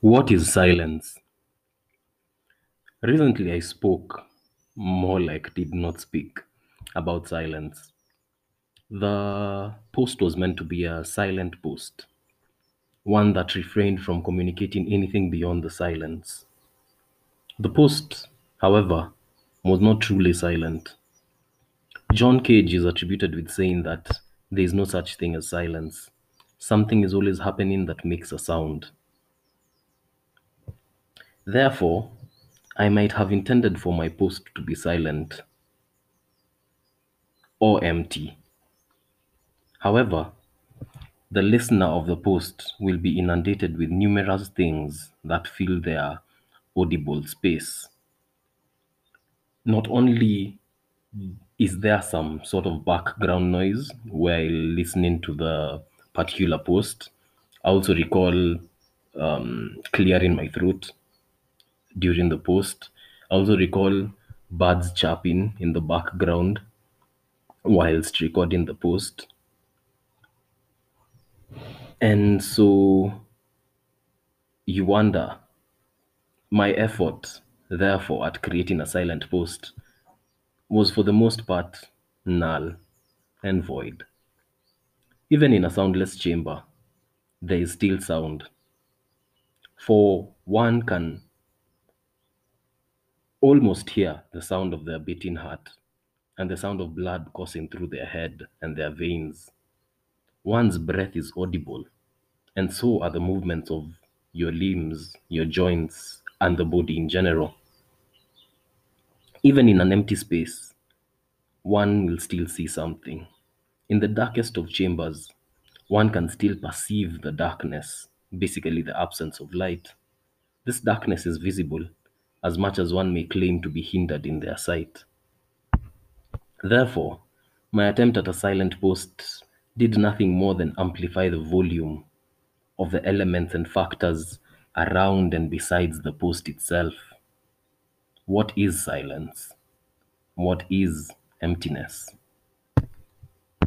What is silence? Recently, I spoke, more like did not speak, about silence. The post was meant to be a silent post, one that refrained from communicating anything beyond the silence. The post, however, was not truly silent. John Cage is attributed with saying that there is no such thing as silence. Something is always happening that makes a sound. Therefore, I might have intended for my post to be silent or empty. However, the listener of the post will be inundated with numerous things that fill their audible space. Not only is there some sort of background noise while listening to the particular post, I also recall um, clearing my throat during the post. I also recall birds chirping in the background whilst recording the post. And so you wonder, my effort, therefore, at creating a silent post was for the most part null and void. Even in a soundless chamber, there is still sound. For one can almost hear the sound of their beating heart and the sound of blood coursing through their head and their veins. One's breath is audible, and so are the movements of your limbs, your joints, and the body in general. Even in an empty space, one will still see something. In the darkest of chambers, one can still perceive the darkness, basically the absence of light. This darkness is visible as much as one may claim to be hindered in their sight. Therefore, my attempt at a silent post did nothing more than amplify the volume of the elements and factors around and besides the post itself. What is silence? What is emptiness?